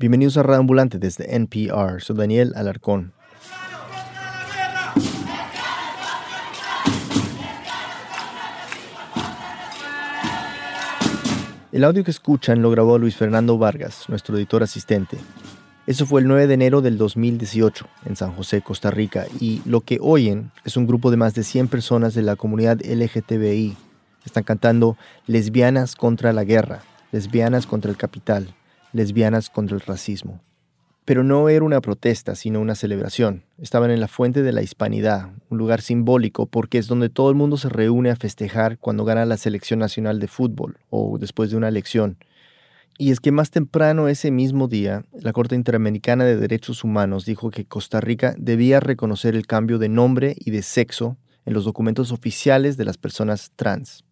Bienvenidos a Radio Ambulante desde NPR. Soy Daniel Alarcón. El audio que escuchan lo grabó Luis Fernando Vargas, nuestro editor asistente. Eso fue el 9 de enero del 2018 en San José, Costa Rica, y lo que oyen es un grupo de más de 100 personas de la comunidad LGTBI. Están cantando Lesbianas contra la guerra, lesbianas contra el capital, lesbianas contra el racismo. Pero no era una protesta, sino una celebración. Estaban en la Fuente de la Hispanidad, un lugar simbólico porque es donde todo el mundo se reúne a festejar cuando gana la selección nacional de fútbol o después de una elección. Y es que más temprano ese mismo día, la Corte Interamericana de Derechos Humanos dijo que Costa Rica debía reconocer el cambio de nombre y de sexo en los documentos oficiales de las personas trans.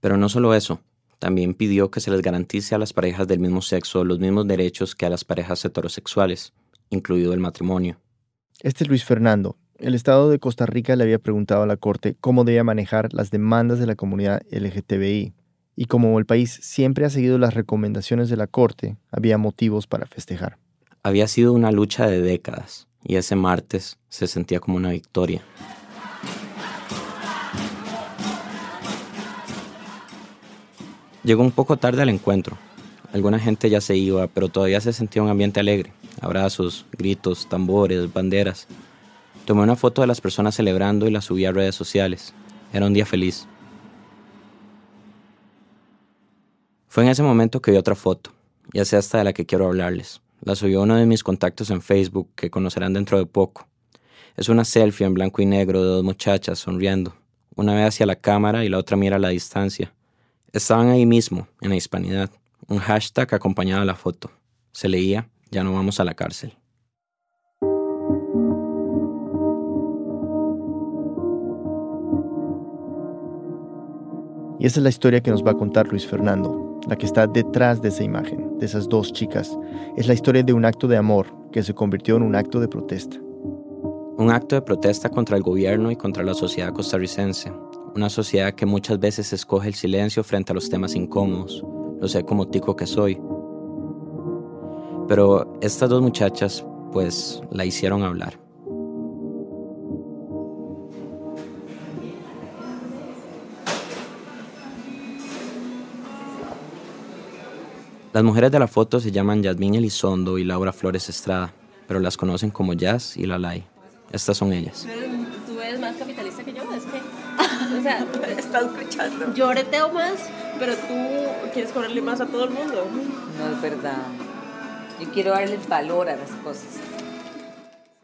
Pero no solo eso, también pidió que se les garantice a las parejas del mismo sexo los mismos derechos que a las parejas heterosexuales, incluido el matrimonio. Este es Luis Fernando. El Estado de Costa Rica le había preguntado a la Corte cómo debía manejar las demandas de la comunidad LGTBI. Y como el país siempre ha seguido las recomendaciones de la Corte, había motivos para festejar. Había sido una lucha de décadas y ese martes se sentía como una victoria. Llegó un poco tarde al encuentro. Alguna gente ya se iba, pero todavía se sentía un ambiente alegre. Abrazos, gritos, tambores, banderas. Tomé una foto de las personas celebrando y la subí a redes sociales. Era un día feliz. Fue en ese momento que vi otra foto, ya sea esta de la que quiero hablarles. La subió uno de mis contactos en Facebook, que conocerán dentro de poco. Es una selfie en blanco y negro de dos muchachas sonriendo. Una ve hacia la cámara y la otra mira a la distancia. Estaban ahí mismo, en la hispanidad. Un hashtag acompañaba la foto. Se leía, ya no vamos a la cárcel. Y esa es la historia que nos va a contar Luis Fernando, la que está detrás de esa imagen, de esas dos chicas. Es la historia de un acto de amor que se convirtió en un acto de protesta. Un acto de protesta contra el gobierno y contra la sociedad costarricense, una sociedad que muchas veces escoge el silencio frente a los temas incómodos. Lo sé como tico que soy. Pero estas dos muchachas, pues, la hicieron hablar. Las mujeres de la foto se llaman Yasmín Elizondo y Laura Flores Estrada, pero las conocen como Jazz y Lalai. Estas son ellas. O sea, estás escuchando. Yo reteo más, pero tú quieres cobrarle más a todo el mundo. No es verdad. Yo quiero darle valor a las cosas.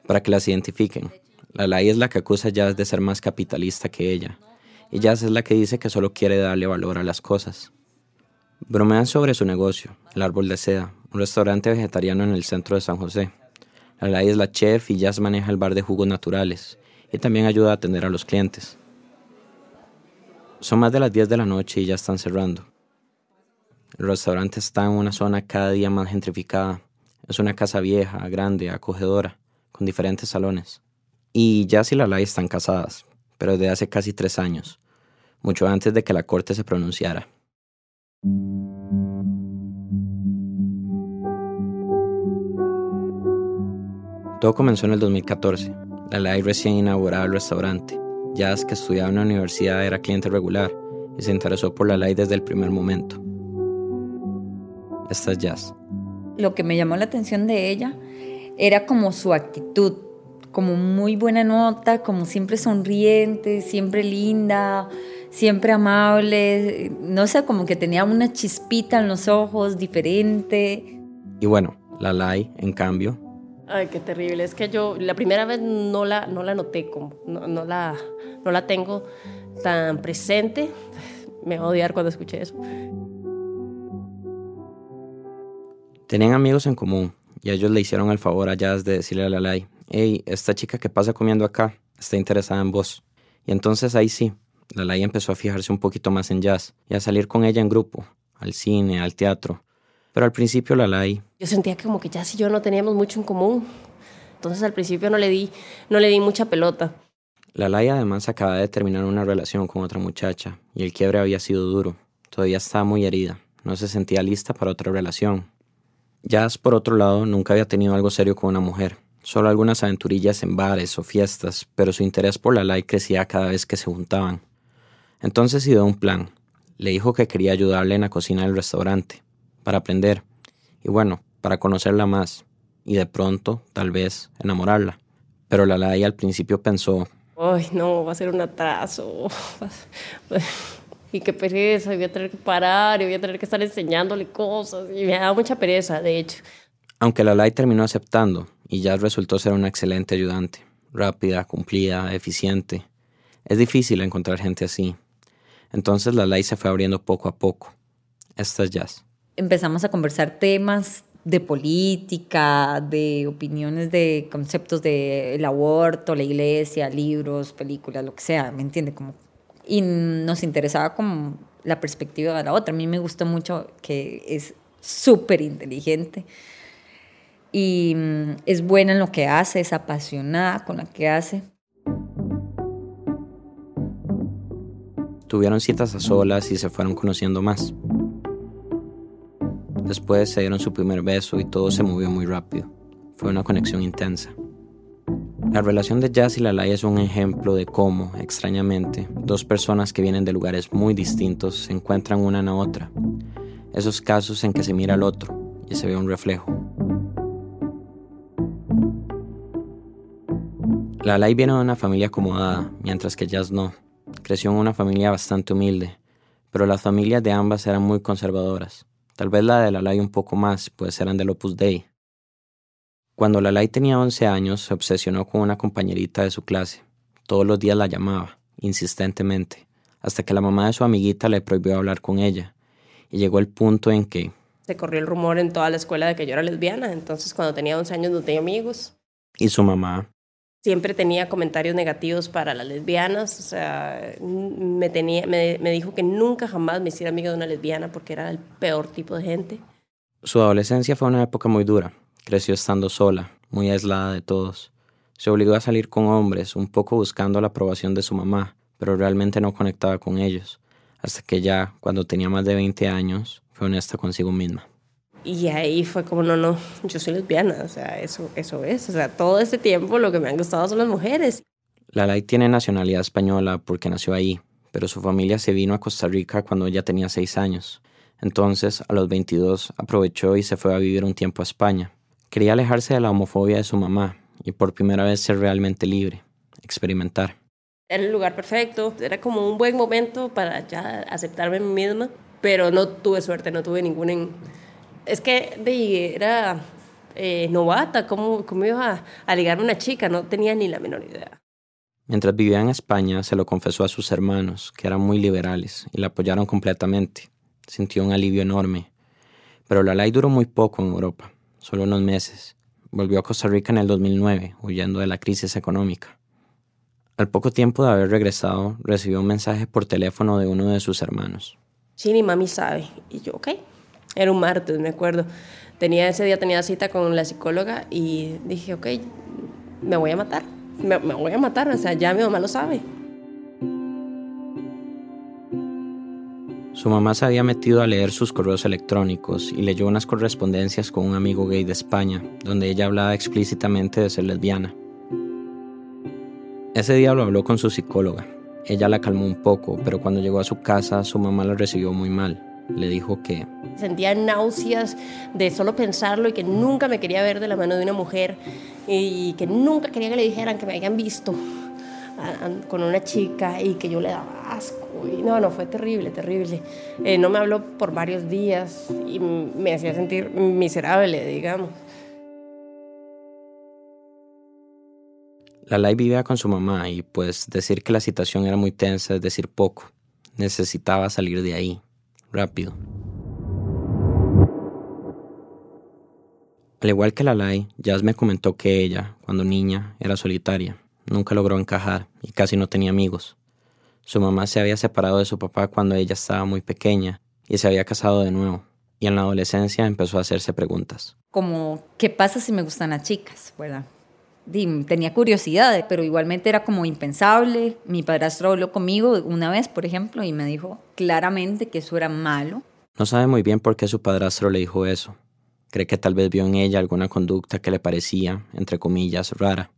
Para que las identifiquen. La ley es la que acusa a Jazz de ser más capitalista que ella. Y Jazz es la que dice que solo quiere darle valor a las cosas. Bromean sobre su negocio, el árbol de seda, un restaurante vegetariano en el centro de San José. La ley es la chef y Jazz maneja el bar de jugos naturales y también ayuda a atender a los clientes. Son más de las 10 de la noche y ya están cerrando. El restaurante está en una zona cada día más gentrificada. Es una casa vieja, grande, acogedora, con diferentes salones. Y Jazz y Lalai están casadas, pero desde hace casi tres años, mucho antes de que la corte se pronunciara. Todo comenzó en el 2014. Lalai recién inauguraba el restaurante Jazz, que estudiaba en la universidad, era cliente regular y se interesó por la ley desde el primer momento. Esta es Jazz. Lo que me llamó la atención de ella era como su actitud, como muy buena nota, como siempre sonriente, siempre linda, siempre amable, no sé, como que tenía una chispita en los ojos diferente. Y bueno, la Lai, en cambio, Ay, qué terrible. Es que yo la primera vez no la, no la noté, como, no, la, no la tengo tan presente. Me va a odiar cuando escuché eso. Tenían amigos en común y ellos le hicieron el favor a Jazz de decirle a Lalai, hey, esta chica que pasa comiendo acá está interesada en vos. Y entonces ahí sí, Lalai empezó a fijarse un poquito más en Jazz y a salir con ella en grupo, al cine, al teatro. Pero al principio Lalai yo sentía que como que ya si yo no teníamos mucho en común. Entonces al principio no le di, no le di mucha pelota. Lalai además acaba de terminar una relación con otra muchacha y el quiebre había sido duro. Todavía estaba muy herida. No se sentía lista para otra relación. Jazz, por otro lado, nunca había tenido algo serio con una mujer, solo algunas aventurillas en bares o fiestas, pero su interés por la Lai crecía cada vez que se juntaban. Entonces ideó un plan. Le dijo que quería ayudarle en la cocina del restaurante, para aprender, y bueno, para conocerla más, y de pronto, tal vez, enamorarla. Pero la Lai al principio pensó, Ay, no, va a ser un atraso. y qué pereza, voy a tener que parar, y voy a tener que estar enseñándole cosas. Y me da mucha pereza, de hecho. Aunque la Lai terminó aceptando, y ya resultó ser una excelente ayudante, rápida, cumplida, eficiente. Es difícil encontrar gente así. Entonces la Lai se fue abriendo poco a poco. Esta es Jazz. Empezamos a conversar temas de política, de opiniones de conceptos del aborto, la iglesia, libros, películas, lo que sea, ¿me entiende? Como, y nos interesaba como la perspectiva de la otra. A mí me gusta mucho que es súper inteligente y mm, es buena en lo que hace, es apasionada con lo que hace. Tuvieron citas a solas y se fueron conociendo más. Después se dieron su primer beso y todo se movió muy rápido. Fue una conexión intensa. La relación de Jazz y Lalai es un ejemplo de cómo, extrañamente, dos personas que vienen de lugares muy distintos se encuentran una en la otra. Esos casos en que se mira al otro y se ve un reflejo. Lalai viene de una familia acomodada, mientras que Jazz no. Creció en una familia bastante humilde, pero las familias de ambas eran muy conservadoras. Tal vez la de Lalai un poco más, pues eran del Opus Dei. Cuando Lalai tenía 11 años, se obsesionó con una compañerita de su clase. Todos los días la llamaba, insistentemente, hasta que la mamá de su amiguita le prohibió hablar con ella. Y llegó el punto en que... Se corrió el rumor en toda la escuela de que yo era lesbiana, entonces cuando tenía 11 años no tenía amigos. Y su mamá, siempre tenía comentarios negativos para las lesbianas, o sea, me, tenía, me, dijo que nunca jamás me hiciera amiga de una lesbiana porque era el peor tipo de gente. Su adolescencia fue una época muy dura, creció estando sola, muy aislada de todos. Se obligó a salir con hombres, un poco buscando la aprobación de su mamá, pero realmente no conectaba con ellos, hasta que ya, cuando tenía más de 20 años, fue honesta consigo misma. Y ahí fue como, no, no, yo soy lesbiana, o sea, eso, eso es. O sea, todo ese tiempo lo que me han gustado son las mujeres. Lalai tiene nacionalidad española porque nació ahí, pero su familia se vino a Costa Rica cuando ella tenía seis años. Entonces, a los 22, aprovechó y se fue a vivir un tiempo a España. Quería alejarse de la homofobia de su mamá y por primera vez ser realmente libre, experimentar. Era el lugar perfecto, era como un buen momento para ya aceptarme a mí misma, pero no tuve suerte, no tuve ningún es que de, era eh, novata, ¿cómo, cómo iba a, a ligarme a una chica? No tenía ni la menor idea. Mientras vivía en España, se lo confesó a sus hermanos, que eran muy liberales, y la apoyaron completamente. Sintió un alivio enorme. Pero la ley duró muy poco en Europa, solo unos meses. Volvió a Costa Rica en el 2009, huyendo de la crisis económica. Al poco tiempo de haber regresado, recibió un mensaje por teléfono de uno de sus hermanos. Chini, mami sabe. Y yo, ok, era un martes, me acuerdo. Tenía, ese día tenía cita con la psicóloga y dije, ok, me voy a matar. Me, me voy a matar, o sea, ya mi mamá lo sabe. Su mamá se había metido a leer sus correos electrónicos y leyó unas correspondencias con un amigo gay de España, donde ella hablaba explícitamente de ser lesbiana. Ese día lo habló con su psicóloga. Ella la calmó un poco, pero cuando llegó a su casa su mamá la recibió muy mal le dijo que... Sentía náuseas de solo pensarlo y que nunca me quería ver de la mano de una mujer y que nunca quería que le dijeran que me habían visto con una chica y que yo le daba asco. Y no, no, fue terrible, terrible. Eh, no me habló por varios días y me hacía sentir miserable, digamos. La Lai vivía con su mamá y pues decir que la situación era muy tensa es decir poco. Necesitaba salir de ahí rápido. Al igual que Lalai, Jazz me comentó que ella, cuando niña, era solitaria, nunca logró encajar y casi no tenía amigos. Su mamá se había separado de su papá cuando ella estaba muy pequeña y se había casado de nuevo. Y en la adolescencia empezó a hacerse preguntas. Como, ¿qué pasa si me gustan las chicas? ¿Verdad? Tenía curiosidad, pero igualmente era como impensable. Mi padrastro habló conmigo una vez, por ejemplo, y me dijo claramente que eso era malo. No sabe muy bien por qué su padrastro le dijo eso, cree que tal vez vio en ella alguna conducta que le parecía, entre comillas, rara.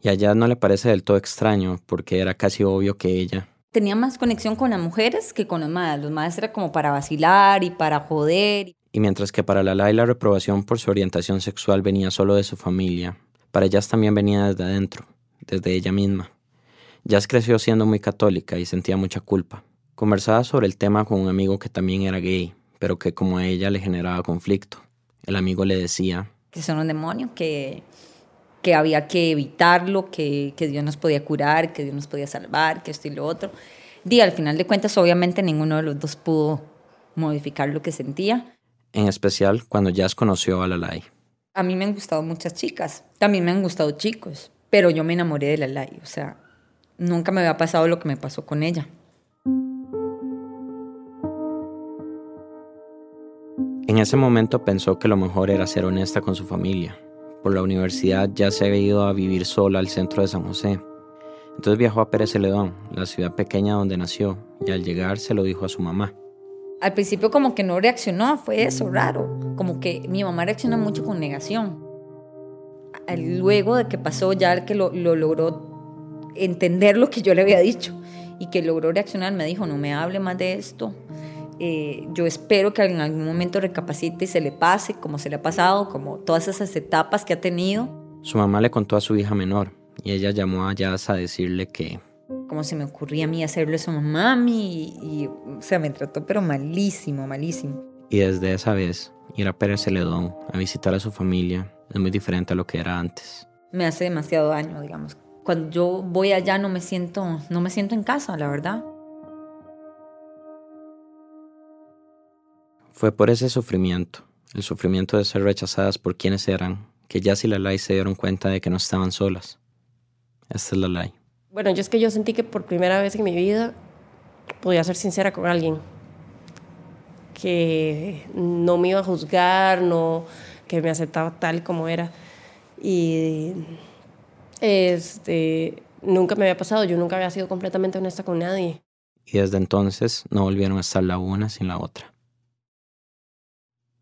Y a Jazz no le parece del todo extraño, porque era casi obvio que ella... Tenía más conexión con las mujeres que con los madres. Los madres era como para vacilar y para joder. Y mientras que para Lalai la reprobación por su orientación sexual venía solo de su familia, para Jazz también venía desde adentro, desde ella misma. Jazz creció siendo muy católica y sentía mucha culpa. Conversaba sobre el tema con un amigo que también era gay, pero que como a ella le generaba conflicto. El amigo le decía que son un demonio, que, que había que evitarlo, que, que Dios nos podía curar, que Dios nos podía salvar, que esto y lo otro. Y al final de cuentas, obviamente ninguno de los dos pudo modificar lo que sentía en especial cuando Jazz conoció a Lalai. A mí me han gustado muchas chicas, también me han gustado chicos, pero yo me enamoré de Lalai, o sea, nunca me había pasado lo que me pasó con ella. En ese momento pensó que lo mejor era ser honesta con su familia. Por la universidad ya se había ido a vivir sola al centro de San José. Entonces viajó a Pérez Celedón, la ciudad pequeña donde nació, y al llegar se lo dijo a su mamá al principio como que no reaccionó, fue eso raro, como que mi mamá reacciona mucho con negación. Luego de que pasó ya que lo, logró entender lo que yo le había dicho y que logró reaccionar, me dijo, no me hable más de esto. Eh, yo espero que en algún momento recapacite y se le pase, como se le ha pasado, como todas esas etapas que ha tenido. Su mamá le contó a su hija menor y ella llamó a Jazz a decirle que como se me ocurría a mí hacerlo eso a mami y, o sea, me trató pero malísimo, malísimo. Y desde esa vez, ir a Pérez Celedón a visitar a su familia es muy diferente a lo que era antes. Me hace demasiado daño, digamos. Cuando yo voy allá no me siento, no me siento en casa, la verdad. Fue por ese sufrimiento, el sufrimiento de ser rechazadas por quienes eran, que Jazz y Lalai se dieron cuenta de que no estaban solas. Esta es Lalai. Bueno, yo es que yo sentí que por primera vez en mi vida podía ser sincera con alguien. Que no me iba a juzgar, no, que me aceptaba tal como era. Y este, nunca me había pasado, yo nunca había sido completamente honesta con nadie. Y desde entonces no volvieron a estar la una sin la otra.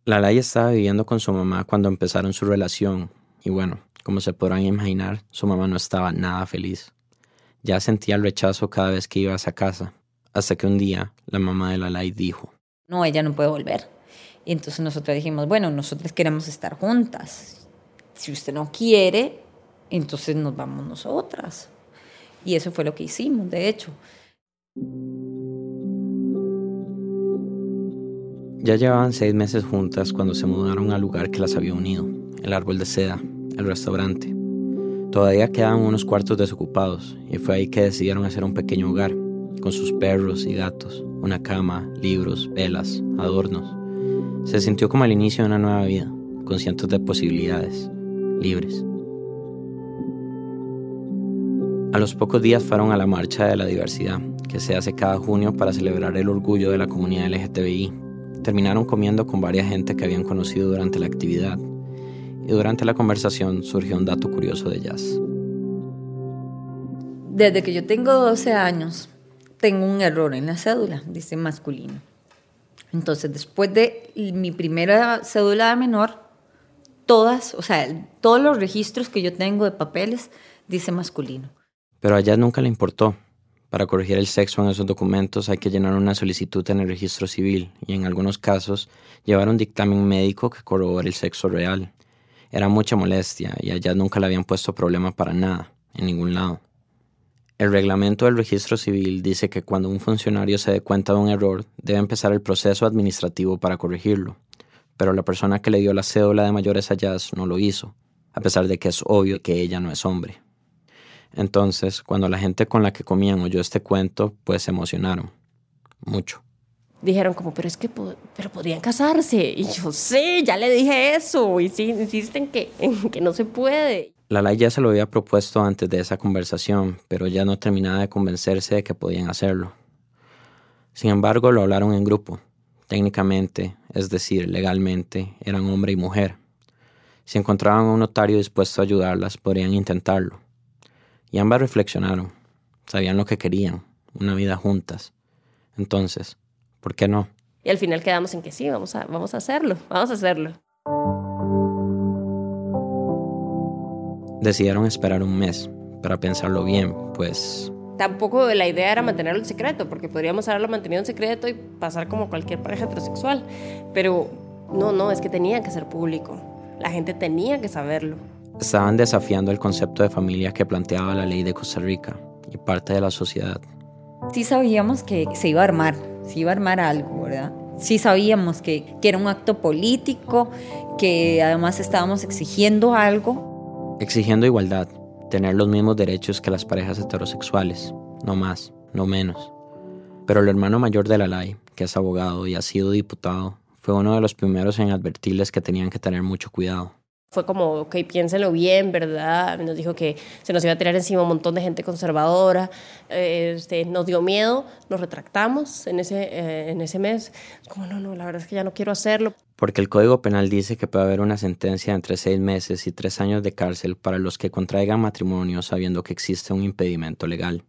La Lay estaba viviendo con su mamá cuando empezaron su relación y bueno, como se podrán imaginar, su mamá no estaba nada feliz. Ya sentía el rechazo cada vez que iba a esa casa, hasta que un día la mamá de Lalai dijo, no, ella no puede volver. Y entonces nosotros dijimos, bueno, nosotros queremos estar juntas. Si usted no quiere, entonces nos vamos nosotras. Y eso fue lo que hicimos, de hecho. Ya llevaban seis meses juntas cuando se mudaron al lugar que las había unido, el árbol de seda, el restaurante. Todavía quedaban unos cuartos desocupados y fue ahí que decidieron hacer un pequeño hogar, con sus perros y gatos, una cama, libros, velas, adornos. Se sintió como el inicio de una nueva vida, con cientos de posibilidades, libres. A los pocos días fueron a la Marcha de la Diversidad, que se hace cada junio para celebrar el orgullo de la comunidad LGTBI. Terminaron comiendo con varias gente que habían conocido durante la actividad y durante la conversación surgió un dato curioso de Jazz. Desde que yo tengo 12 años, tengo un error en la cédula, dice masculino. Entonces, después de mi primera cédula de menor, todas, o sea, todos los registros que yo tengo de papeles dice masculino. Pero a Jazz nunca le importó. Para corregir el sexo en esos documentos hay que llenar una solicitud en el registro civil y en algunos casos llevar un dictamen médico que corrobore el sexo real. Era mucha molestia y allá nunca le habían puesto problema para nada, en ningún lado. El reglamento del registro civil dice que cuando un funcionario se dé cuenta de un error, debe empezar el proceso administrativo para corregirlo, pero la persona que le dio la cédula de mayores a Jazz no lo hizo, a pesar de que es obvio que ella no es hombre. Entonces, cuando la gente con la que comían oyó este cuento, pues se emocionaron. Mucho dijeron como, pero es que pero casarse. Y yo, sé, ya le dije eso. Y sí, insisten que, que no se puede. La ley ya se lo había propuesto antes de esa conversación, pero ya no terminaba de convencerse de que podían hacerlo. Sin embargo, lo hablaron en grupo. Técnicamente, es decir, legalmente, eran hombre y mujer. Si encontraban a un notario dispuesto a ayudarlas, podrían intentarlo. Y ambas reflexionaron. Sabían lo que querían, una vida juntas. Entonces, ¿Por qué no? Y al final quedamos en que sí, vamos a, vamos a hacerlo, vamos a hacerlo. Decidieron esperar un mes para pensarlo bien, pues... Tampoco la idea era mantenerlo en secreto, porque podríamos haberlo mantenido en secreto y pasar como cualquier pareja heterosexual. Pero no, no, es que tenía que ser público. La gente tenía que saberlo. Estaban desafiando el concepto de familia que planteaba la ley de Costa Rica y parte de la sociedad. Sí sabíamos que se iba a armar, se iba a armar algo, ¿verdad? Sí sabíamos que, que era un acto político, que además estábamos exigiendo algo. Exigiendo igualdad, tener los mismos derechos que las parejas heterosexuales, no más, no menos. Pero el hermano mayor de la ley, que es abogado y ha sido diputado, fue uno de los primeros en advertirles que tenían que tener mucho cuidado. Fue como, ok, piénsenlo bien, ¿verdad? Nos dijo que se nos iba a tirar encima un montón de gente conservadora. Este, nos dio miedo, nos retractamos en ese, eh, en ese mes. Como, no, no, la verdad es que ya no quiero hacerlo. Porque el Código Penal dice que puede haber una sentencia entre seis meses y tres años de cárcel para los que contraigan matrimonio sabiendo que existe un impedimento legal.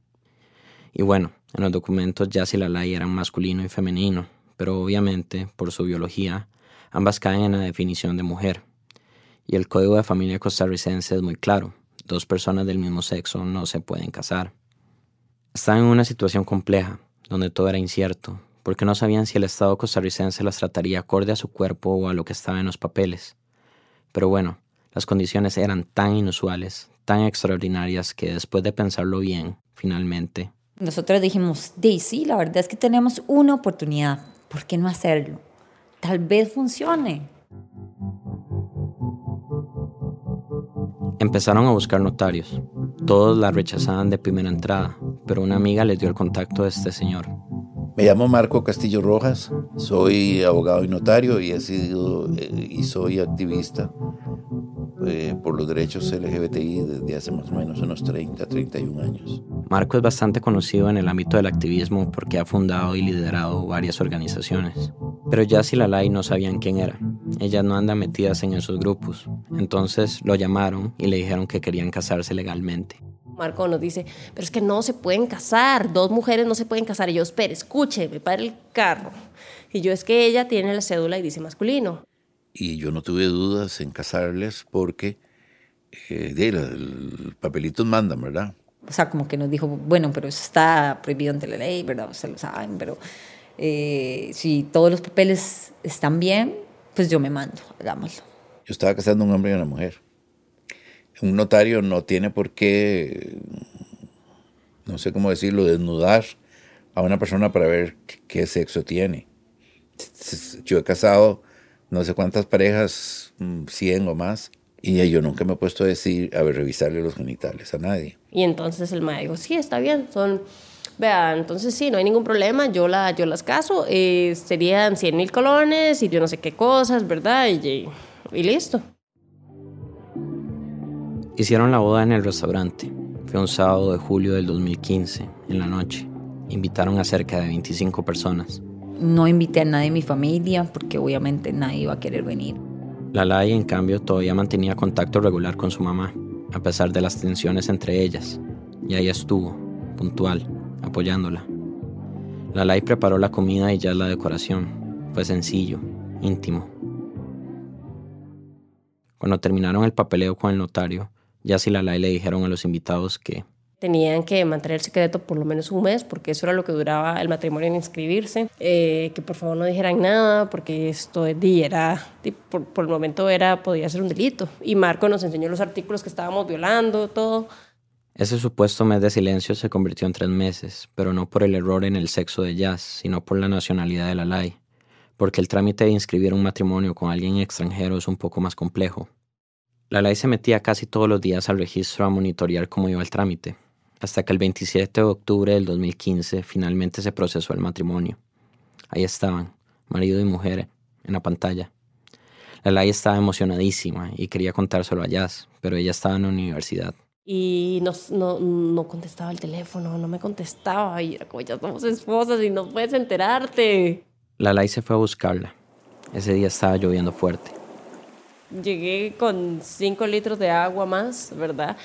Y bueno, en los documentos ya si la ley eran masculino y femenino, pero obviamente, por su biología, ambas caen en la definición de mujer y el Código de Familia costarricense es muy claro. Dos personas del mismo sexo no se pueden casar. Estaban en una situación compleja, donde todo era incierto, porque no sabían si el Estado costarricense las trataría acorde a su cuerpo o a lo que estaba en los papeles. Pero bueno, las condiciones eran tan inusuales, tan extraordinarias, que después de pensarlo bien, finalmente... Nosotros dijimos, Daisy, la verdad es que tenemos una oportunidad, ¿por qué no hacerlo? Tal vez funcione. Empezaron a buscar notarios. Todos la rechazaban de primera entrada, pero una amiga les dio el contacto de este señor. Me llamo Marco Castillo Rojas, soy abogado y notario y he sido eh, y soy activista eh, por los derechos LGBTI desde hace más o menos unos 30, 31 años. Marco es bastante conocido en el ámbito del activismo porque ha fundado y liderado varias organizaciones. Pero Jazz y Lalai no sabían quién era. Ellas no andan metidas en esos grupos. Entonces lo llamaron y le dijeron que querían casarse legalmente. Marco nos dice, pero es que no se pueden casar, dos mujeres no se pueden casar. Y yo, espere, escuche, me para el carro. Y yo, es que ella tiene la cédula y dice masculino. Y yo no tuve dudas en casarles porque eh, el papelitos mandan, ¿verdad? O sea, como que nos dijo, bueno, pero eso está prohibido ante la ley, ¿verdad? Se lo saben, pero eh, si todos los papeles están bien, pues yo me mando, hagámoslo. Yo estaba casando a un hombre y una mujer. Un notario no tiene por qué, no sé cómo decirlo, desnudar a una persona para ver qué sexo tiene. Yo he casado no sé cuántas parejas, 100 mm, o más, y yo nunca me he puesto a decir, a ver, revisarle los genitales a nadie. Y entonces el maestro dijo, sí, está bien, son, vea, entonces sí, no hay ningún problema, yo, la, yo las caso, eh, serían 100 mil colones y yo no sé qué cosas, ¿verdad? Y, y listo. Hicieron la boda en el restaurante. Fue un sábado de julio del 2015, en la noche. Invitaron a cerca de 25 personas. No invité a nadie de mi familia porque obviamente nadie iba a querer venir. Lalai, en cambio, todavía mantenía contacto regular con su mamá, a pesar de las tensiones entre ellas, y ahí estuvo, puntual, apoyándola. Lalai preparó la comida y ya la decoración. Fue sencillo, íntimo. Cuando terminaron el papeleo con el notario, ya si Lalai le dijeron a los invitados que tenían que mantener el secreto por lo menos un mes, porque eso era lo que duraba el matrimonio en inscribirse, eh, que por favor no dijeran nada, porque esto era, por, por, el momento era, podía ser un delito. Y Marco nos enseñó los artículos que estábamos violando, todo. Ese supuesto mes de silencio se convirtió en tres meses, pero no por el error en el sexo de Jazz, sino por la nacionalidad de la ley, porque el trámite de inscribir un matrimonio con alguien extranjero es un poco más complejo. La ley se metía casi todos los días al registro a monitorear cómo iba el trámite, hasta que el 27 de octubre del 2015 finalmente se procesó el matrimonio. Ahí estaban, marido y mujer, en la pantalla. La Lay estaba emocionadísima y quería contárselo a Jazz, pero ella estaba en la universidad. Y no, no, no contestaba el teléfono, no me contestaba. Y era como, ya somos esposas y no puedes enterarte. La Lay se fue a buscarla. Ese día estaba lloviendo fuerte. Llegué con cinco litros de agua más, ¿verdad?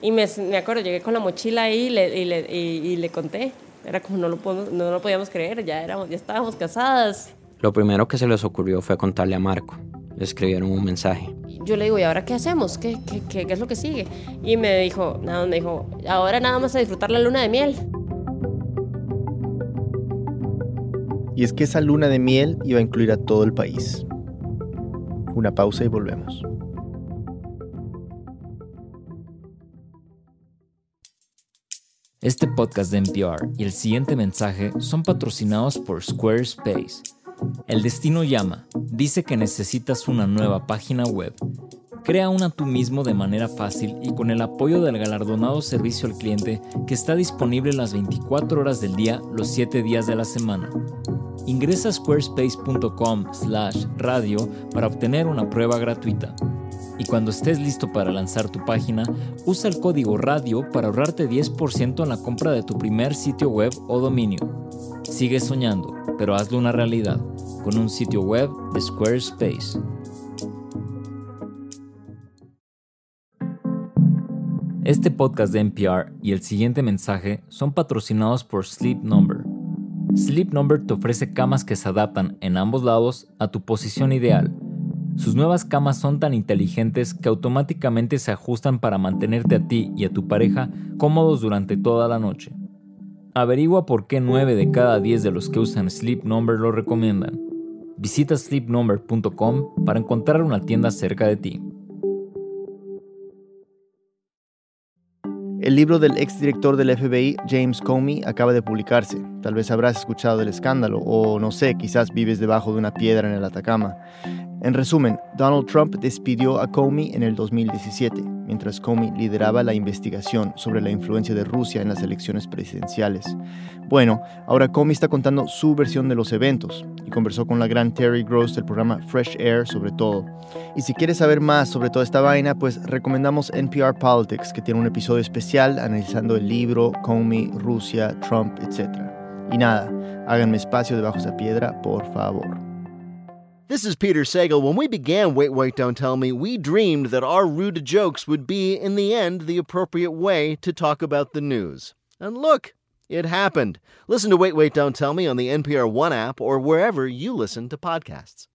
Y me, me acuerdo, llegué con la mochila ahí y le, y le, y, le conté. Era como no lo, no lo podíamos creer, ya, éramos, ya estábamos casadas. Lo primero que se les ocurrió fue contarle a Marco. Le escribieron un mensaje. Yo le digo, ¿y ahora qué hacemos? ¿Qué, qué, qué, qué es lo que sigue? Y me dijo, nada, me dijo, ahora nada más a disfrutar la luna de miel. Y es que esa luna de miel iba a incluir a todo el país. Una pausa y volvemos. Este podcast de NPR y el siguiente mensaje son patrocinados por Squarespace. El destino llama. Dice que necesitas una nueva página web. Crea una tú mismo de manera fácil y con el apoyo del galardonado servicio al cliente que está disponible las 24 horas del día, los 7 días de la semana. Ingresa a squarespace.com/radio para obtener una prueba gratuita. Y cuando estés listo para lanzar tu página, usa el código radio para ahorrarte 10% en la compra de tu primer sitio web o dominio. Sigue soñando, pero hazlo una realidad con un sitio web de Squarespace. Este podcast de NPR y el siguiente mensaje son patrocinados por Sleep Number. Sleep Number te ofrece camas que se adaptan en ambos lados a tu posición ideal sus nuevas camas son tan inteligentes que automáticamente se ajustan para mantenerte a ti y a tu pareja cómodos durante toda la noche. Averigua por qué 9 de cada 10 de los que usan Sleep Number lo recomiendan. Visita sleepnumber.com para encontrar una tienda cerca de ti. El libro del exdirector del FBI, James Comey, acaba de publicarse. Tal vez habrás escuchado del escándalo o no sé, quizás vives debajo de una piedra en el Atacama. En resumen, Donald Trump despidió a Comey en el 2017, mientras Comey lideraba la investigación sobre la influencia de Rusia en las elecciones presidenciales. Bueno, ahora Comey está contando su versión de los eventos y conversó con la gran Terry Gross del programa Fresh Air sobre todo. Y si quieres saber más sobre toda esta vaina, pues recomendamos NPR Politics, que tiene un episodio especial analizando el libro Comey, Rusia, Trump, etc. Y nada, háganme espacio debajo de esa piedra, por favor. This is Peter Sagal. When we began Wait, Wait, Don't Tell Me, we dreamed that our rude jokes would be, in the end, the appropriate way to talk about the news. And look, it happened. Listen to Wait, Wait, Don't Tell Me on the NPR One app or wherever you listen to podcasts.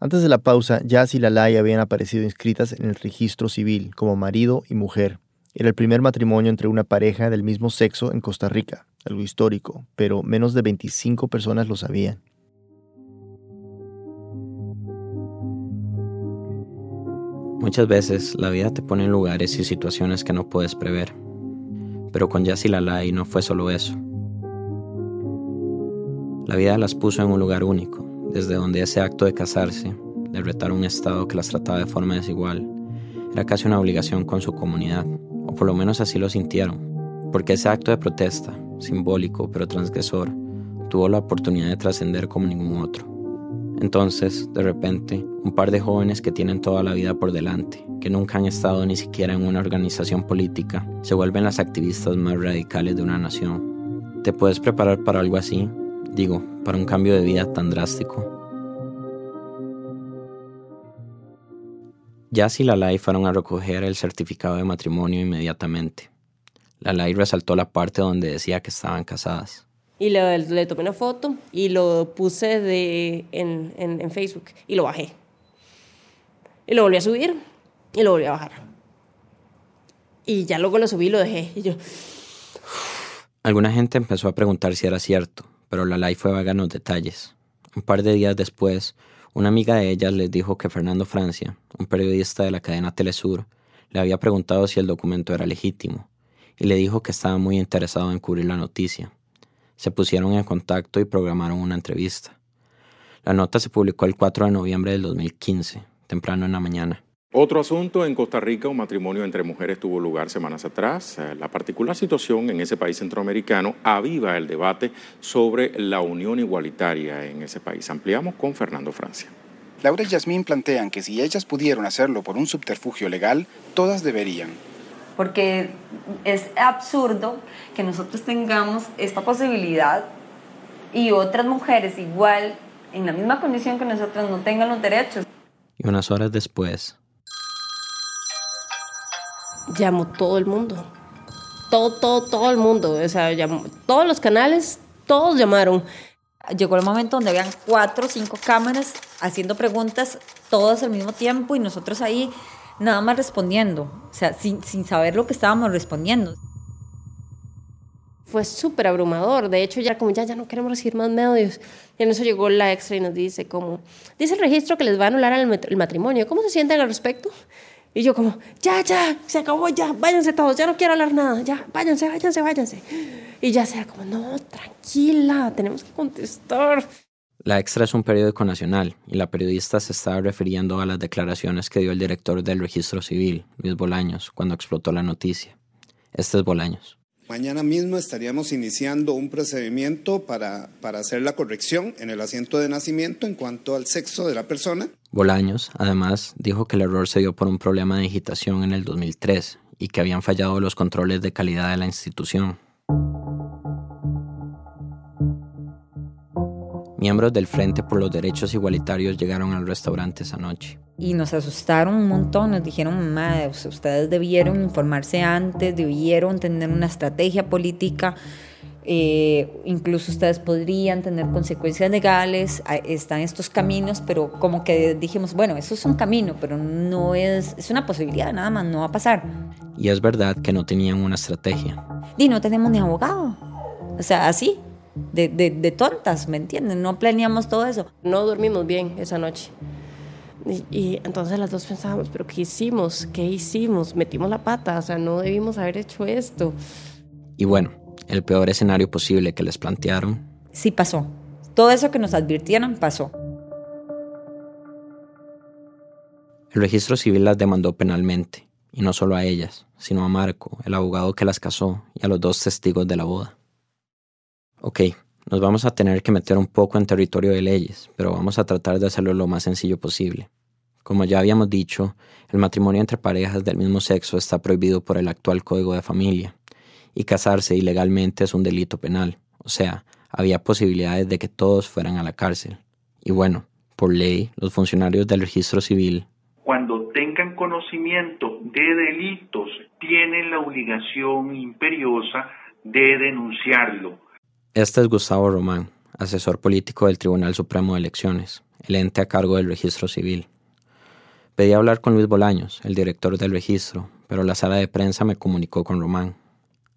Antes de la pausa, Jazz y Lalai habían aparecido inscritas en el registro civil como marido y mujer. Era el primer matrimonio entre una pareja del mismo sexo en Costa Rica, algo histórico, pero menos de 25 personas lo sabían. Muchas veces la vida te pone en lugares y situaciones que no puedes prever. Pero con Yassi Lalai no fue solo eso. La vida las puso en un lugar único, desde donde ese acto de casarse, de retar un Estado que las trataba de forma desigual, era casi una obligación con su comunidad, o por lo menos así lo sintieron, porque ese acto de protesta, simbólico pero transgresor, tuvo la oportunidad de trascender como ningún otro. Entonces, de repente, un par de jóvenes que tienen toda la vida por delante, que nunca han estado ni siquiera en una organización política, se vuelven las activistas más radicales de una nación. ¿Te puedes preparar para algo así? Digo, para un cambio de vida tan drástico. Jazz y Lalai fueron a recoger el certificado de matrimonio inmediatamente. Lalai resaltó la parte donde decía que estaban casadas. Y le, le, tomé una foto y lo puse de, en, en, Facebook y lo bajé. Y lo volví a subir y lo volví a bajar. Y ya luego lo subí y lo dejé. Y yo... Alguna gente empezó a preguntar si era cierto, pero la live fue vaga en los detalles. Un par de días después, una amiga de ellas les dijo que Fernando Francia, un periodista de la cadena Telesur, le había preguntado si el documento era legítimo, y le dijo que estaba muy interesado en cubrir la noticia se pusieron en contacto y programaron una entrevista. La nota se publicó el 4 de noviembre del 2015, temprano en la mañana. Otro asunto, en Costa Rica un matrimonio entre mujeres tuvo lugar semanas atrás. Eh, la particular situación en ese país centroamericano aviva el debate sobre la unión igualitaria en ese país. Ampliamos con Fernando Francia. Laura y Yasmín plantean que si ellas pudieron hacerlo por un subterfugio legal, todas deberían porque es absurdo que nosotros tengamos esta posibilidad y otras mujeres igual, en la misma condición que nosotros, no tengan los derechos. Y unas horas después... Llamó todo el mundo. Todo, todo, todo el mundo. O sea, llamó, todos los canales, todos llamaron. Llegó el momento donde habían cuatro o cinco cámaras haciendo preguntas todas al mismo tiempo y nosotros ahí nada más respondiendo, o sea, sin, sin saber lo que estábamos respondiendo. Fue súper abrumador, de hecho ya como ya, ya no queremos recibir más medios. Y en eso llegó la extra y nos dice como, dice el registro que les va a anular el matrimonio, ¿cómo se sienten al respecto? Y yo como, ya, ya, se acabó, ya, váyanse todos, ya no quiero hablar nada, ya, váyanse, váyanse, váyanse. Y ya sea como, no, tranquila, tenemos que contestar. La Extra es un periódico nacional y la periodista se estaba refiriendo a las declaraciones que dio el director del registro civil, Luis Bolaños, cuando explotó la noticia. Este es Bolaños. Mañana mismo estaríamos iniciando un procedimiento para, para hacer la corrección en el asiento de nacimiento en cuanto al sexo de la persona. Bolaños, además, dijo que el error se dio por un problema de digitación en el 2003 y que habían fallado los controles de calidad de la institución. Miembros del Frente por los Derechos Igualitarios llegaron al restaurante esa noche. Y nos asustaron un montón, nos dijeron, madre, ustedes debieron informarse antes, debieron tener una estrategia política, eh, incluso ustedes podrían tener consecuencias legales, están estos caminos, pero como que dijimos, bueno, eso es un camino, pero no es, es una posibilidad, nada más, no va a pasar. Y es verdad que no tenían una estrategia. Y no tenemos ni abogado, o sea, así, de, de, de, tontas, ¿me entienden? No planeamos todo eso. No dormimos bien esa noche. Y, y, entonces las dos pensábamos, pero ¿qué hicimos? ¿Qué hicimos? Metimos la pata, o sea, no debimos haber hecho esto. Y bueno, el peor escenario posible que les plantearon. Sí pasó. Todo eso que nos advirtieron pasó. El registro civil las demandó penalmente, y no solo a ellas, sino a Marco, el abogado que las casó, y a los dos testigos de la boda. Ok, nos vamos a tener que meter un poco en territorio de leyes, pero vamos a tratar de hacerlo lo más sencillo posible. Como ya habíamos dicho, el matrimonio entre parejas del mismo sexo está prohibido por el actual Código de Familia, y casarse ilegalmente es un delito penal, o sea, había posibilidades de que todos fueran a la cárcel. Y bueno, por ley, los funcionarios del registro civil cuando tengan conocimiento de delitos, tienen la obligación imperiosa de denunciarlo este es Gustavo Román, asesor político del Tribunal Supremo de Elecciones, el ente a cargo del registro civil. Pedí hablar con Luis Bolaños, el director del registro, pero la sala de prensa me comunicó con Román.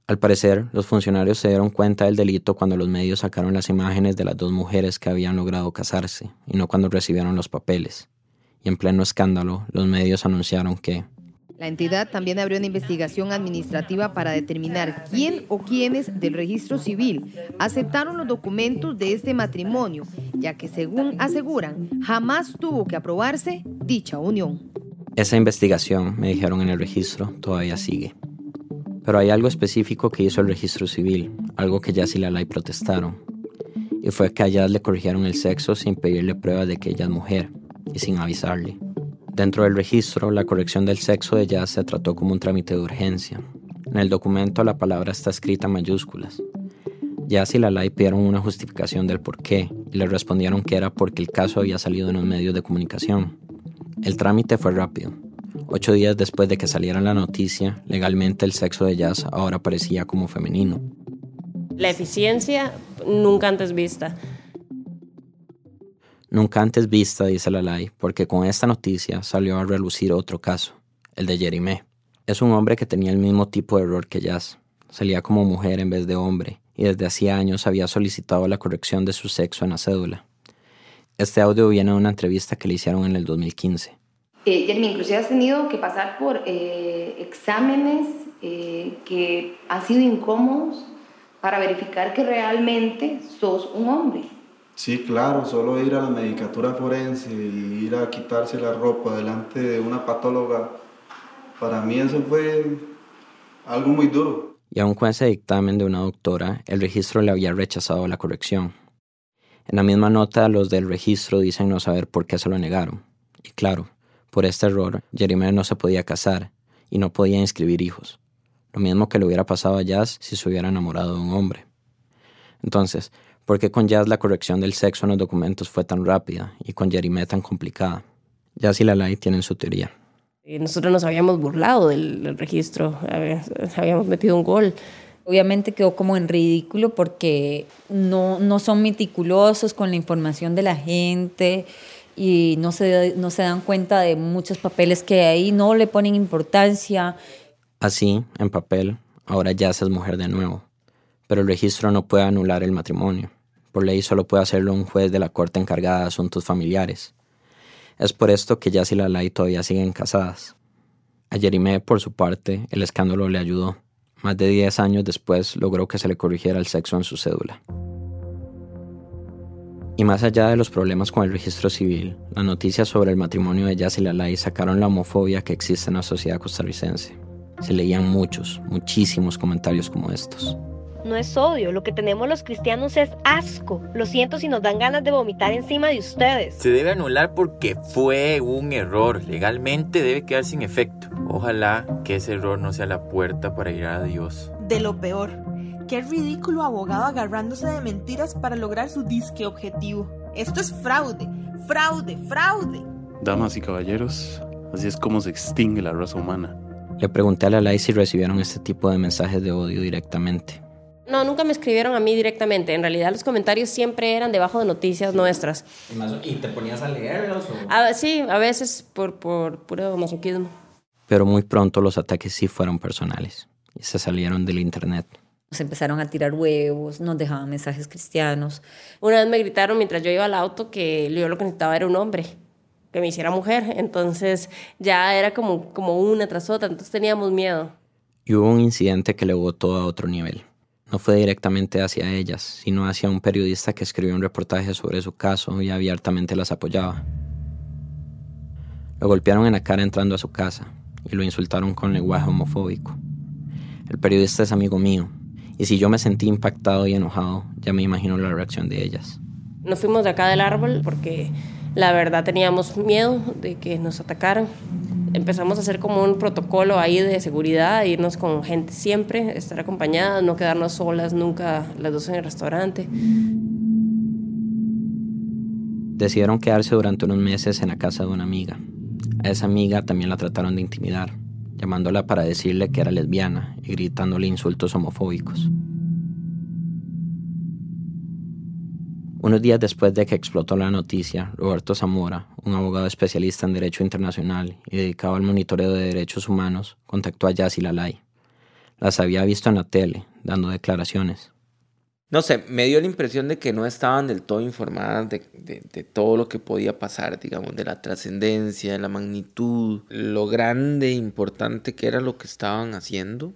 Al parecer, los funcionarios se dieron cuenta del delito cuando los medios sacaron las imágenes de las dos mujeres que habían logrado casarse, y no cuando recibieron los papeles. Y en pleno escándalo, los medios anunciaron que, la entidad también abrió una investigación administrativa para determinar quién o quiénes del registro civil aceptaron los documentos de este matrimonio, ya que según aseguran, jamás tuvo que aprobarse dicha unión. Esa investigación, me dijeron en el registro, todavía sigue. Pero hay algo específico que hizo el registro civil, algo que Jazz y Lalai protestaron. Y fue que a Jazz le corrigieron el sexo sin pedirle pruebas de que ella es mujer y sin avisarle. Dentro del registro, la corrección del sexo de Jazz se trató como un trámite de urgencia. En el documento la palabra está escrita mayúsculas. Jazz y Lalai pidieron una justificación del por qué y le respondieron que era porque el caso había salido en los medios de comunicación. El trámite fue rápido. Ocho días después de que saliera la noticia, legalmente el sexo de Jazz ahora parecía como femenino. La eficiencia nunca antes vista nunca antes vista, dice Lalai, porque con esta noticia salió a relucir otro caso, el de Jerime. Es un hombre que tenía el mismo tipo de error que Jazz. Salía como mujer en vez de hombre, y desde hacía años había solicitado la corrección de su sexo en la cédula. Este audio viene de una entrevista que le hicieron en el 2015. Eh, Jeremy, inclusive has tenido que pasar por eh, exámenes eh, que han sido incómodos para verificar que realmente sos un hombre. Sí, claro, solo ir a la medicatura forense y ir a quitarse la ropa delante de una patóloga, para mí eso fue algo muy duro. Y aun con ese dictamen de una doctora, el registro le había rechazado la corrección. En la misma nota, los del registro dicen no saber por qué se lo negaron. Y claro, por este error, Jeremy no se podía casar y no podía inscribir hijos. Lo mismo que le hubiera pasado a Jazz si se hubiera enamorado de un hombre. Entonces, ¿Por qué con Jazz la corrección del sexo en los documentos fue tan rápida y con Jerime tan complicada? Jazz y Lalai tienen su teoría. Nosotros nos habíamos burlado del, registro, habíamos metido un gol Obviamente quedó como en ridículo porque no, no son meticulosos con la información de la gente y no se, no se dan cuenta de muchos papeles que ahí no le ponen importancia. Así, en papel, ahora ya es mujer de nuevo, pero el registro no puede anular el matrimonio. Por ley solo puede hacerlo un juez de la corte encargada de asuntos familiares. Es por esto que Jazz y Lalai todavía siguen casadas. A Jerime, por su parte, el escándalo le ayudó. Más de 10 años después logró que se le corrigiera el sexo en su cédula. Y más allá de los problemas con el registro civil, las noticias sobre el matrimonio de Jazz y Lalai sacaron la homofobia que existe en la sociedad costarricense. Se leían muchos, muchísimos comentarios como estos. No es odio, lo que tenemos los cristianos es asco. Lo siento si nos dan ganas de vomitar encima de ustedes. Se debe anular porque fue un error. Legalmente debe quedar sin efecto. Ojalá que ese error no sea la puerta para ir a Dios. De lo peor, qué ridículo abogado agarrándose de mentiras para lograr su disque objetivo. Esto es fraude, fraude, fraude. Damas y caballeros, así es como se extingue la raza humana. Le pregunté a la ley si recibieron este tipo de mensajes de odio directamente. No, nunca me escribieron a mí directamente. En realidad los comentarios siempre eran debajo de noticias nuestras. ¿Y te ponías a leerlos? sí, a veces por, por puro masoquismo. Pero muy pronto los ataques sí fueron personales y se salieron del internet. Nos empezaron a tirar huevos, nos dejaban mensajes cristianos. Una vez me gritaron mientras yo iba al auto que yo lo que necesitaba era un hombre, que me hiciera mujer. Entonces ya era como, como una tras otra, entonces teníamos miedo. Y hubo un incidente que le botó a otro nivel. No fue directamente hacia ellas, sino hacia un periodista que escribió un reportaje sobre su caso y abiertamente las apoyaba. Lo golpearon en la cara entrando a su casa y lo insultaron con lenguaje homofóbico. El periodista es amigo mío, y si yo me sentí impactado y enojado, ya me imagino la reacción de ellas. Nos fuimos de acá del árbol porque la verdad teníamos miedo de que nos atacaran empezamos a hacer como un protocolo ahí de seguridad, irnos con gente siempre, estar acompañadas, no quedarnos solas nunca las dos en el restaurante. Decidieron quedarse durante unos meses en la casa de una amiga. A esa amiga también la trataron de intimidar, llamándola para decirle que era lesbiana y gritándole insultos homofóbicos. Unos días después de que explotó la noticia, Roberto Zamora, un abogado especialista en Derecho Internacional y dedicado al monitoreo de derechos humanos, contactó a Yassi Lalay. Las había visto en la tele, dando declaraciones. No sé, me dio la impresión de que no estaban del todo informadas de, de todo lo que podía pasar, digamos, de la trascendencia, de la magnitud, lo grande e importante que era lo que estaban haciendo.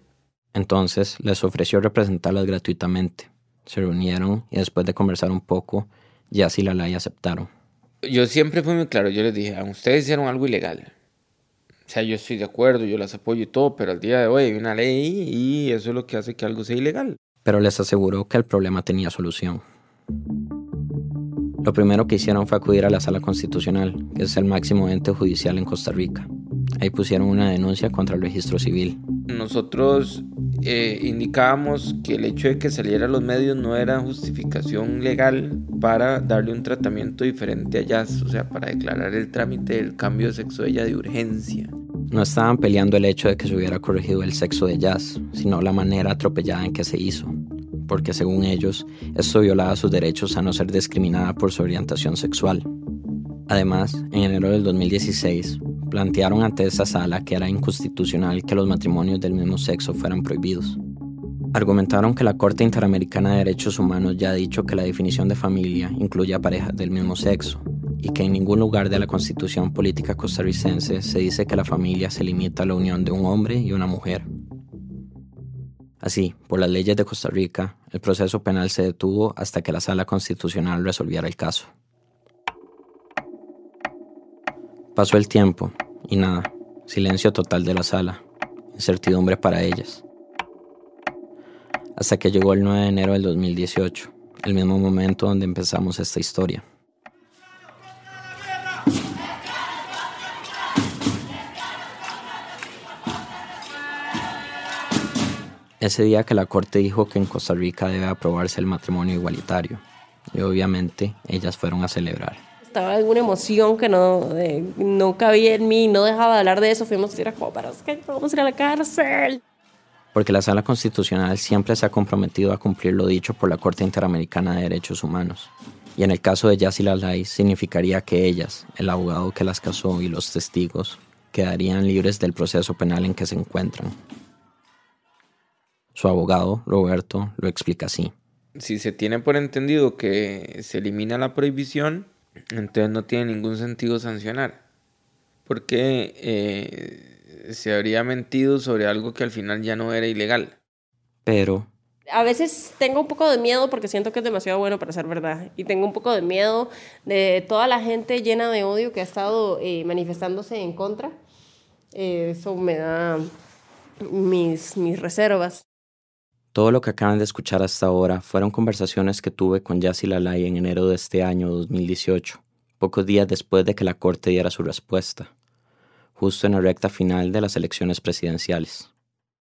Entonces les ofreció representarlas gratuitamente se reunieron y después de conversar un poco, ya sí la ley aceptaron. Yo siempre fui muy claro, yo les dije, ustedes hicieron algo ilegal. O sea, yo estoy de acuerdo, yo las apoyo y todo, pero al día de hoy hay una ley y eso es lo que hace que algo sea ilegal. Pero les aseguró que el problema tenía solución. Lo primero que hicieron fue acudir a la Sala Constitucional, que es el máximo ente judicial en Costa Rica. Ahí pusieron una denuncia contra el registro civil. Nosotros eh, indicábamos que el hecho de que saliera a los medios no era justificación legal para darle un tratamiento diferente a Jazz, o sea, para declarar el trámite del cambio de sexo de ella de urgencia. No estaban peleando el hecho de que se hubiera corregido el sexo de Jazz, sino la manera atropellada en que se hizo, porque según ellos, esto violaba sus derechos a no ser discriminada por su orientación sexual. Además, en enero del 2016, plantearon ante esta sala que era inconstitucional que los matrimonios del mismo sexo fueran prohibidos. Argumentaron que la Corte Interamericana de Derechos Humanos ya ha dicho que la definición de familia incluye a parejas del mismo sexo y que en ningún lugar de la Constitución Política costarricense se dice que la familia se limita a la unión de un hombre y una mujer. Así, por las leyes de Costa Rica, el proceso penal se detuvo hasta que la Sala Constitucional resolviera el caso. Pasó el tiempo y nada, silencio total de la sala, incertidumbre para ellas. Hasta que llegó el 9 de enero del 2018, el mismo momento donde empezamos esta historia. Ese día que la corte dijo que en Costa Rica debe aprobarse el matrimonio igualitario, y obviamente ellas fueron a celebrar estaba alguna emoción que no, no cabía en mí, no dejaba de hablar de eso, fuimos a ir a como para que vamos a ir a la cárcel. porque la Sala Constitucional siempre se ha comprometido a cumplir lo dicho por la Corte Interamericana de Derechos Humanos. Y en el caso de Yassi Lalay significaría que ellas, el abogado que las casó y los testigos, quedarían libres del proceso penal en que se encuentran. Su abogado, Roberto, lo explica así. Si se tiene por entendido que se elimina la prohibición, entonces no tiene ningún sentido sancionar. Porque eh, se habría mentido sobre algo que al final ya no era ilegal. Pero a veces tengo un poco de miedo porque siento que es demasiado bueno para ser verdad. Y tengo un poco de miedo de toda la gente llena de odio que ha estado eh, manifestándose en contra. Eh, eso me da mis, mis reservas. Todo lo que acaban de escuchar hasta ahora fueron conversaciones que tuve con Yassi Lalay en enero de este año 2018, pocos días después de que la Corte diera su respuesta, justo en la recta final de las elecciones presidenciales.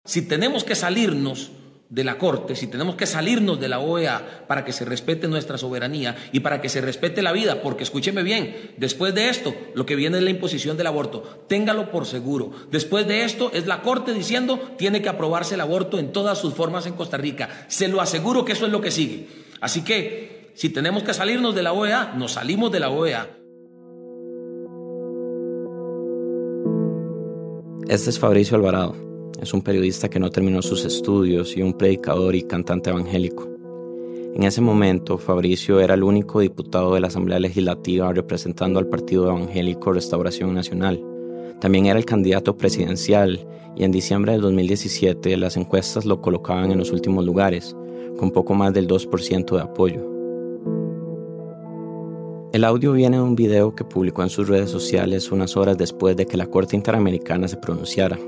Si tenemos que salirnos de la Corte, si tenemos que salirnos de la OEA para que se respete nuestra soberanía y para que se respete la vida, porque escúcheme bien, después de esto lo que viene es la imposición del aborto, téngalo por seguro. Después de esto es la Corte diciendo tiene que aprobarse el aborto en todas sus formas en Costa Rica. Se lo aseguro que eso es lo que sigue. Así que si tenemos que salirnos de la OEA, nos salimos de la OEA. Este es Fabricio Alvarado es un periodista que no terminó sus estudios y un predicador y cantante evangélico. En ese momento, Fabricio era el único diputado de la Asamblea Legislativa representando al Partido Evangélico Restauración Nacional. También era el candidato presidencial y en diciembre del 2017 las encuestas lo colocaban en los últimos lugares, con poco más del 2% de apoyo. El audio viene de un video que publicó en sus redes sociales unas horas después de que la Corte Interamericana se pronunciara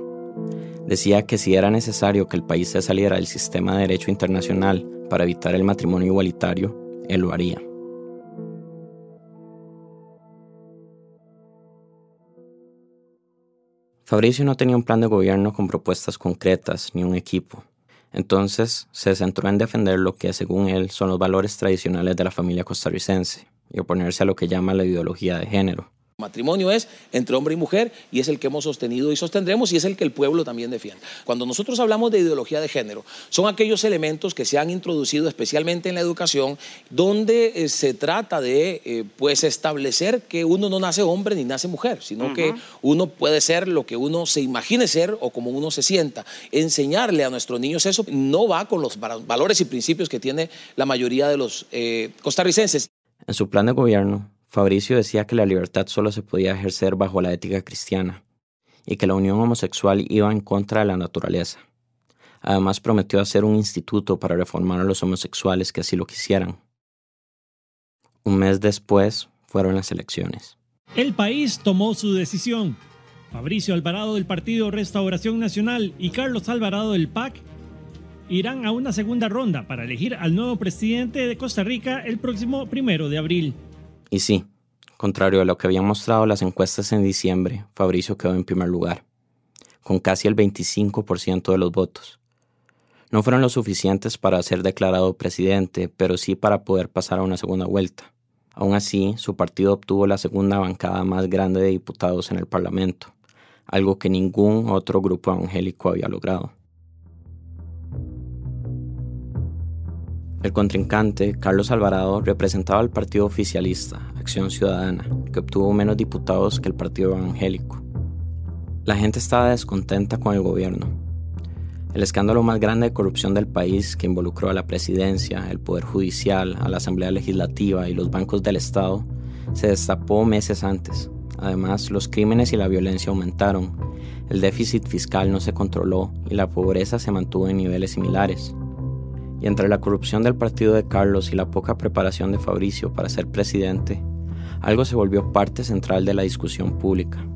decía que si era necesario que el país se saliera del sistema de derecho internacional para evitar el matrimonio igualitario, él lo haría. Fabricio no tenía un plan de gobierno con propuestas concretas ni un equipo. Entonces se centró en defender lo que, según él, son los valores tradicionales de la familia costarricense y oponerse a lo que llama la ideología de género, Matrimonio es entre hombre y mujer y es el que hemos sostenido y sostendremos y es el que el pueblo también defiende. Cuando nosotros hablamos de ideología de género, son aquellos elementos que se han introducido especialmente en la educación donde eh, se trata de eh, pues establecer que uno no nace hombre ni nace mujer, sino que uno puede ser lo que uno se imagine ser o como uno se sienta. Enseñarle a nuestros niños eso no va con los valores y principios que tiene la mayoría de los eh, costarricenses. En su plan de gobierno, Fabricio decía que la libertad solo se podía ejercer bajo la ética cristiana y que la unión homosexual iba en contra de la naturaleza. Además prometió hacer un instituto para reformar a los homosexuales que así lo quisieran. Un mes después fueron las elecciones. El país tomó su decisión. Fabricio Alvarado del Partido Restauración Nacional y Carlos Alvarado del PAC irán a una segunda ronda para elegir al nuevo presidente de Costa Rica el próximo primero de abril. Y sí, contrario a lo que habían mostrado las encuestas en diciembre, Fabricio quedó en primer lugar, con casi el 25% de los votos. No fueron lo suficientes para ser declarado presidente, pero sí para poder pasar a una segunda vuelta. Aún así, su partido obtuvo la segunda bancada más grande de diputados en el Parlamento, algo que ningún otro grupo evangélico había logrado. El contrincante, Carlos Alvarado, representaba al partido oficialista, Acción Ciudadana, que obtuvo menos diputados que el partido evangélico. La gente estaba descontenta con el gobierno. El escándalo más grande de corrupción del país, que involucró a la presidencia, el Poder Judicial, a la Asamblea Legislativa y los bancos del Estado, se destapó meses antes. Además, los crímenes y la violencia aumentaron, el déficit fiscal no se controló y la pobreza se mantuvo en niveles similares y entre la corrupción del partido de Carlos y la poca preparación de Fabricio para ser presidente, algo se volvió parte central de la discusión pública,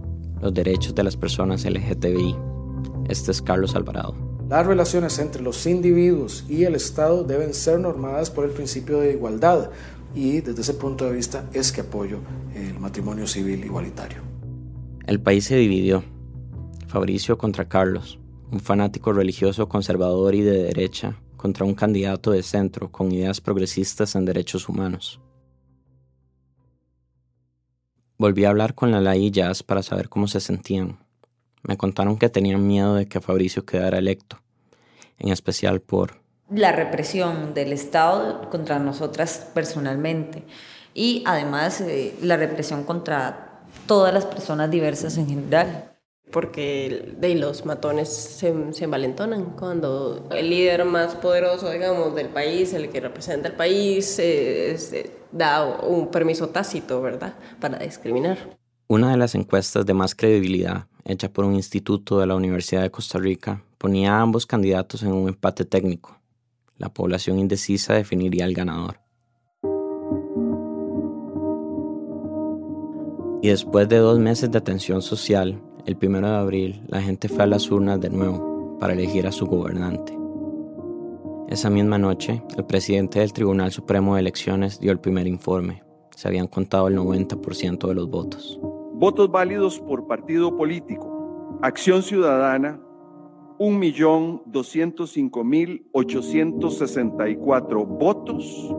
los derechos de las personas LGTBI. Este es Carlos Alvarado. Las relaciones entre los individuos y el Estado deben ser normadas por el principio de igualdad y desde ese punto de vista es que apoyo el matrimonio civil igualitario. El país se dividió. Fabricio contra Carlos, un fanático religioso conservador y de derecha contra un candidato de centro con ideas progresistas en derechos humanos. Volví a hablar con la y Jazz para saber cómo se sentían. Me contaron que tenían miedo de que Fabricio quedara electo en especial por la represión del Estado contra nosotras personalmente y además eh, la represión contra todas las personas diversas en general. Porque de los matones se, se envalentonan cuando el líder más poderoso, digamos, del país, el que representa el país, eh, da un permiso tácito, ¿verdad?, para discriminar. Una de las encuestas de más credibilidad, hecha por un instituto de la Universidad de Costa Rica, ponía a ambos candidatos en un empate técnico. La población indecisa definiría al ganador. Y después de dos meses de atención social, el primero de abril, la gente fue a las urnas de nuevo para elegir a su gobernante. Esa misma noche, el presidente del Tribunal Supremo de Elecciones dio el primer informe. Se habían contado el 90% de los votos. Votos válidos por partido político. Acción Ciudadana, 1.205.864 votos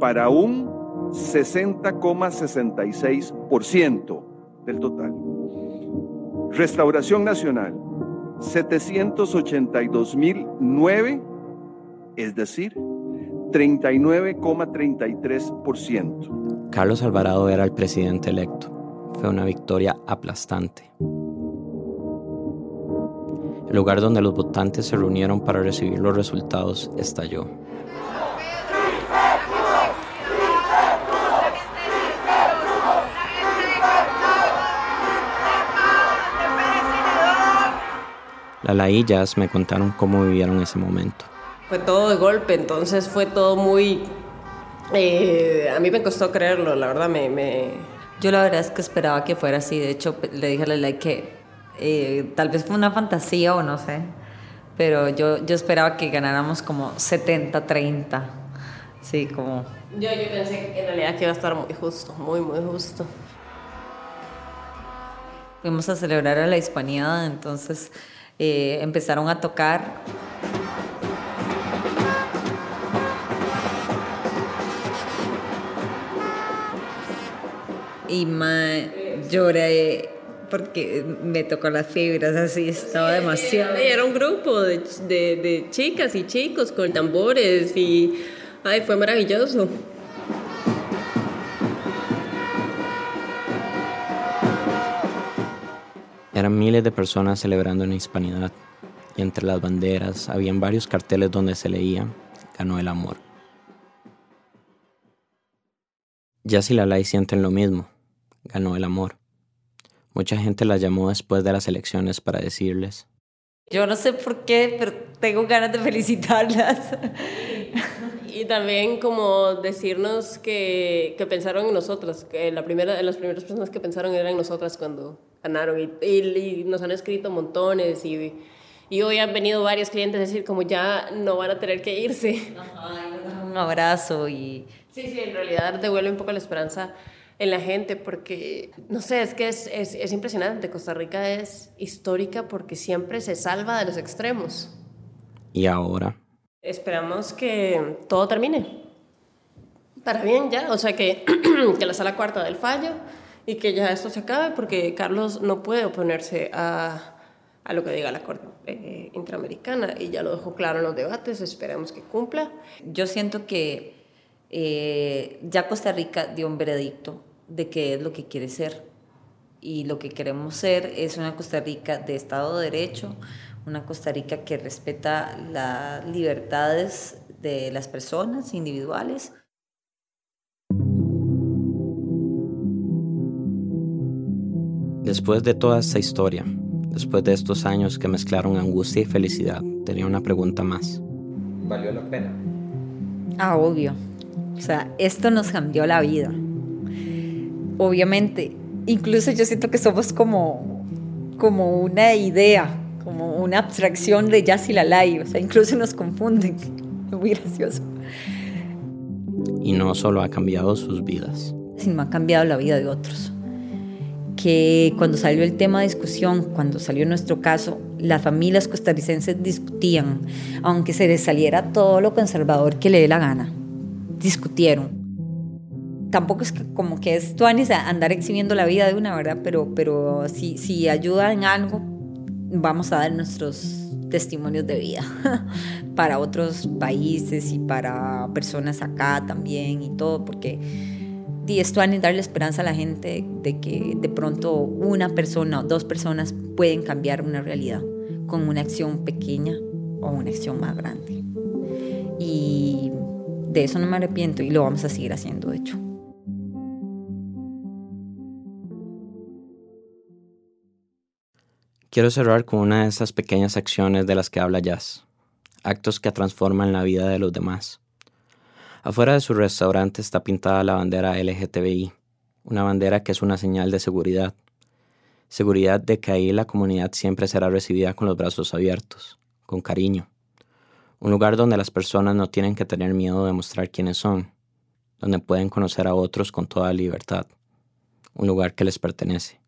para un 60,66% del total. Restauración Nacional, 782.009, es decir, 39,33%. Carlos Alvarado era el presidente electo. Fue una victoria aplastante. El lugar donde los votantes se reunieron para recibir los resultados estalló. Lala y Jazz me contaron cómo vivieron ese momento. Fue todo de golpe, entonces fue todo muy... Eh, a mí me costó creerlo, la verdad me, me, Yo la verdad es que esperaba que fuera así, de hecho le dije a Lala que eh, tal vez fue una fantasía o no sé, pero yo, yo esperaba que ganáramos como 70-30, sí, como... Yo, yo pensé que en realidad que iba a estar muy justo, muy, muy justo. Fuimos a celebrar a la hispanidad, entonces eh, empezaron a tocar. Y lloré porque me tocó las fibras, así estaba demasiado. Era un grupo de, de, de chicas y chicos con tambores y ay, fue maravilloso. Eran miles de personas celebrando en hispanidad y entre las banderas habían varios carteles donde se leía ganó el amor. Ya si la ley sienten lo mismo, ganó el amor. Mucha gente la llamó después de las elecciones para decirles. Yo no sé por qué, pero tengo ganas de felicitarlas. Y también como decirnos que, que pensaron en nosotras, que la primera, las primeras personas que pensaron eran nosotras cuando ganaron y, y, nos han escrito montones y, y, hoy han venido varios clientes a decir como ya no van a tener que irse. un abrazo y... Sí, sí, en realidad devuelve un poco la esperanza en la gente porque, no sé, es que es, es, es impresionante. Costa Rica es histórica porque siempre se salva de los extremos. ¿Y ahora? Esperamos que todo termine. Para bien ya, o sea que, que la sala cuarta del fallo y que ya esto se acabe porque Carlos no puede oponerse a, a lo que diga la Corte eh, Interamericana y ya lo dejó claro en los debates, esperamos que cumpla. Yo siento que eh, ya Costa Rica dio un veredicto de qué es lo que quiere ser y lo que queremos ser es una Costa Rica de Estado de Derecho, una Costa Rica que respeta las libertades de las personas individuales Después de toda esta historia, después de estos años que mezclaron angustia y felicidad, tenía una pregunta más. ¿Valió la pena? Ah, obvio. O sea, esto nos cambió la vida. Obviamente, incluso yo siento que somos como, como una idea, como una abstracción de Jazz y la Lai. O sea, incluso nos confunden. Muy gracioso. Y no solo ha cambiado sus vidas, sino ha cambiado la vida de otros que cuando salió el tema de discusión, cuando salió nuestro caso, las familias costarricenses discutían, aunque se les saliera todo lo conservador que le dé la gana, discutieron. Tampoco es que, como que es tuanis andar exhibiendo la vida de una, ¿verdad? Pero, pero si, si ayuda en algo, vamos a dar nuestros, testimonios de vida para otros países y para personas acá también y todo, porque y esto es darle esperanza a la gente de que de pronto una persona o dos personas pueden cambiar una realidad con una acción pequeña o una acción más grande. Y de eso no me arrepiento y lo vamos a seguir haciendo, de hecho. Quiero cerrar con una de esas pequeñas acciones de las que habla Jazz, actos que transforman la vida de los demás. Afuera de su restaurante está pintada la bandera LGTBI, una bandera que es una señal de seguridad. Seguridad de que ahí la comunidad siempre será recibida con los brazos abiertos, con cariño. Un lugar donde las personas no tienen que tener miedo de mostrar quiénes son, donde pueden conocer a otros con toda libertad. Un lugar que les pertenece.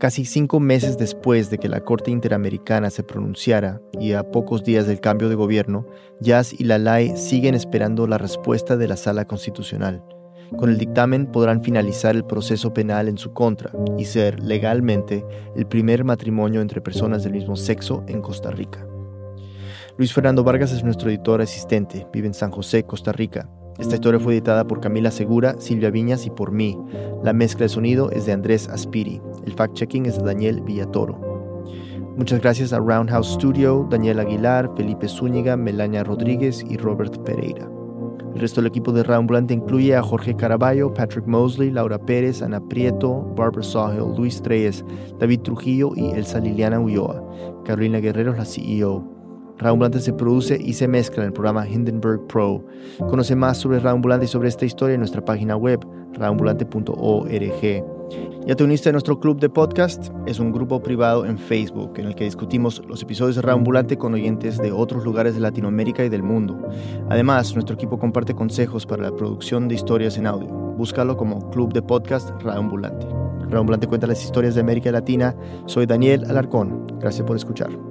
Casi cinco meses después de que la Corte Interamericana se pronunciara y a pocos días del cambio de gobierno, Jazz y Lalai siguen esperando la respuesta de la Sala Constitucional. Con el dictamen podrán finalizar el proceso penal en su contra y ser legalmente el primer matrimonio entre personas del mismo sexo en Costa Rica. Luis Fernando Vargas es nuestro editor asistente, vive en San José, Costa Rica, esta historia fue editada por Camila Segura, Silvia Viñas y por mí. La mezcla de sonido es de Andrés Aspiri. El fact-checking es de Daniel Villatoro. Muchas gracias a Roundhouse Studio, Daniel Aguilar, Felipe Zúñiga, Melania Rodríguez y Robert Pereira. El resto del equipo de Round incluye a Jorge Caraballo, Patrick Mosley, Laura Pérez, Ana Prieto, Barbara Sawhill, Luis Treyes, David Trujillo y Elsa Liliana Ulloa. Carolina Guerrero la CEO. Raambulante se produce y se mezcla en el programa Hindenburg Pro. Conoce más sobre Raambulante y sobre esta historia en nuestra página web, raambulante.org. Ya te uniste a nuestro club de podcast. Es un grupo privado en Facebook en el que discutimos los episodios de Raambulante con oyentes de otros lugares de Latinoamérica y del mundo. Además, nuestro equipo comparte consejos para la producción de historias en audio. Búscalo como Club de Podcast Raambulante. Raambulante cuenta las historias de América Latina. Soy Daniel Alarcón. Gracias por escuchar.